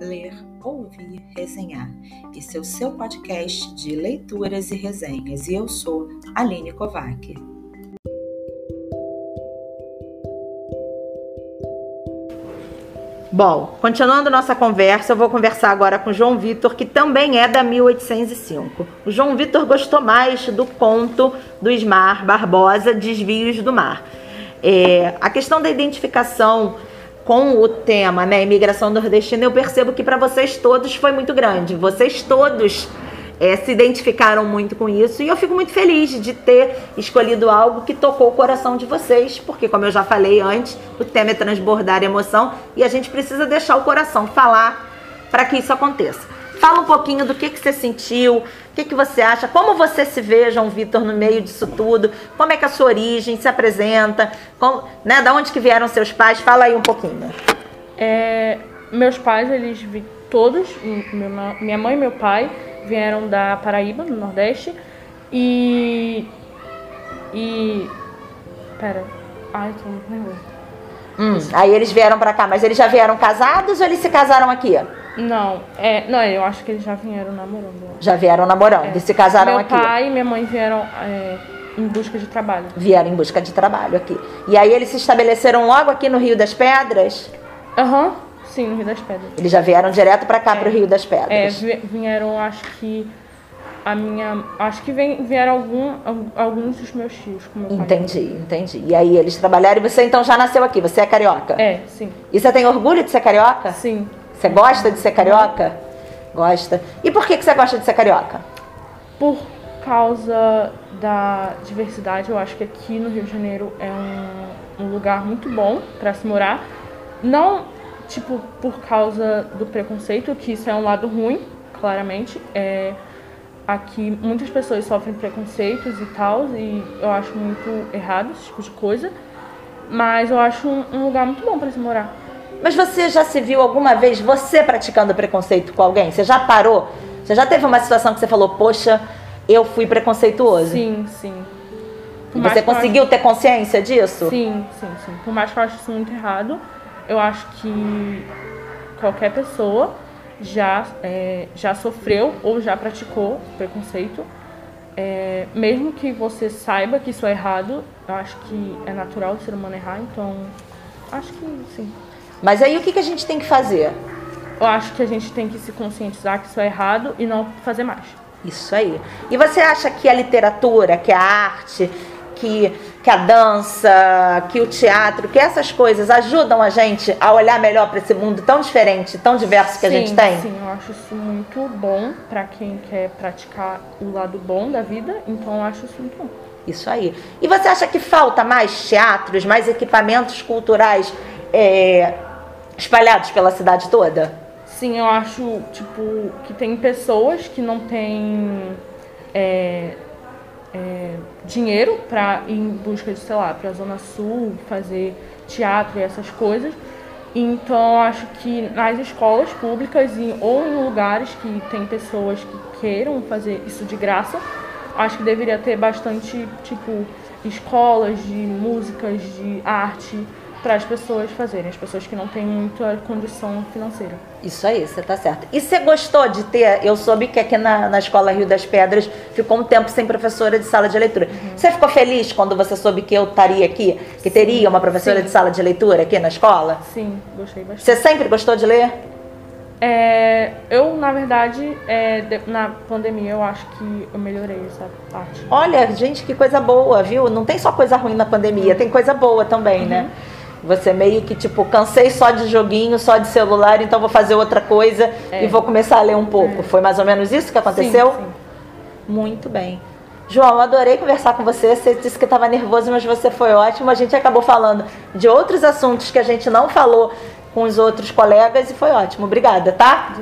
ler, ouvir, resenhar. Esse é o seu podcast de leituras e resenhas e eu sou Aline Kovac. Bom, continuando nossa conversa, eu vou conversar agora com João Vitor, que também é da 1805. O João Vitor gostou mais do conto do Ismar Barbosa, Desvios do Mar. É, a questão da identificação com o tema, né, imigração nordestina, eu percebo que para vocês todos foi muito grande. Vocês todos é, se identificaram muito com isso e eu fico muito feliz de ter escolhido algo que tocou o coração de vocês, porque, como eu já falei antes, o tema é transbordar emoção e a gente precisa deixar o coração falar para que isso aconteça. Fala um pouquinho do que, que você sentiu, o que, que você acha, como você se vê, João Vitor, no meio disso tudo, como é que é a sua origem se apresenta, como, né, da onde que vieram seus pais, fala aí um pouquinho. É, meus pais, eles todos, minha mãe e meu pai, vieram da Paraíba, no Nordeste, e... e... pera, ai, tô muito nervosa. Hum, aí eles vieram para cá, mas eles já vieram casados ou eles se casaram aqui? Não, é, não, eu acho que eles já vieram namorando. Já vieram namorando é. e se casaram Meu aqui? Meu pai e minha mãe vieram é, em busca de trabalho. Vieram em busca de trabalho aqui. E aí eles se estabeleceram logo aqui no Rio das Pedras? Aham, uhum, sim, no Rio das Pedras. Eles já vieram direto para cá, é, para o Rio das Pedras? É, vieram, acho que a minha. Acho que vem, vieram algum, alguns dos meus tios com meu Entendi, pai. entendi. E aí eles trabalharam e você então já nasceu aqui, você é carioca? É, sim. E você tem orgulho de ser carioca? Sim. Você gosta de ser carioca? Gosta. E por que, que você gosta de ser carioca? Por causa da diversidade, eu acho que aqui no Rio de Janeiro é um, um lugar muito bom para se morar. Não, tipo, por causa do preconceito, que isso é um lado ruim, claramente. É, aqui muitas pessoas sofrem preconceitos e tal, e eu acho muito errado esse tipo de coisa. Mas eu acho um, um lugar muito bom para se morar. Mas você já se viu alguma vez você praticando preconceito com alguém? Você já parou? Você já teve uma situação que você falou, poxa, eu fui preconceituoso? Sim, sim. você conseguiu acho... ter consciência disso? Sim, sim, sim. Por mais que eu ache isso muito errado, eu acho que qualquer pessoa já, é, já sofreu ou já praticou preconceito. É, mesmo que você saiba que isso é errado, eu acho que é natural o ser humano errar, então acho que sim. Mas aí o que, que a gente tem que fazer? Eu acho que a gente tem que se conscientizar que isso é errado e não fazer mais. Isso aí. E você acha que a literatura, que a arte, que, que a dança, que o teatro, que essas coisas ajudam a gente a olhar melhor para esse mundo tão diferente, tão diverso que sim, a gente tem? Sim, eu acho isso muito bom para quem quer praticar o lado bom da vida, então eu acho isso muito bom. Isso aí. E você acha que falta mais teatros, mais equipamentos culturais é, espalhados pela cidade toda? Sim, eu acho, tipo, que tem pessoas que não têm é, é, dinheiro para ir em busca de, sei lá, para a Zona Sul, fazer teatro e essas coisas. Então, acho que nas escolas públicas e, ou em lugares que tem pessoas que queiram fazer isso de graça, acho que deveria ter bastante, tipo, escolas de músicas, de arte, para as pessoas fazerem, as pessoas que não têm muita condição financeira. Isso aí, você tá certo. E você gostou de ter? Eu soube que aqui na, na escola Rio das Pedras ficou um tempo sem professora de sala de leitura. Uhum. Você ficou feliz quando você soube que eu estaria aqui? Que Sim. teria uma professora Sim. de sala de leitura aqui na escola? Sim, gostei bastante. Você sempre gostou de ler? É, eu, na verdade, é, na pandemia, eu acho que eu melhorei essa parte. Olha, gente, que coisa boa, viu? Não tem só coisa ruim na pandemia, uhum. tem coisa boa também, né? uhum. né? Você meio que, tipo, cansei só de joguinho, só de celular, então vou fazer outra coisa é. e vou começar a ler um pouco. É. Foi mais ou menos isso que aconteceu? Sim, sim. Muito bem. João, adorei conversar com você. Você disse que estava nervoso, mas você foi ótimo. A gente acabou falando de outros assuntos que a gente não falou com os outros colegas e foi ótimo. Obrigada, tá?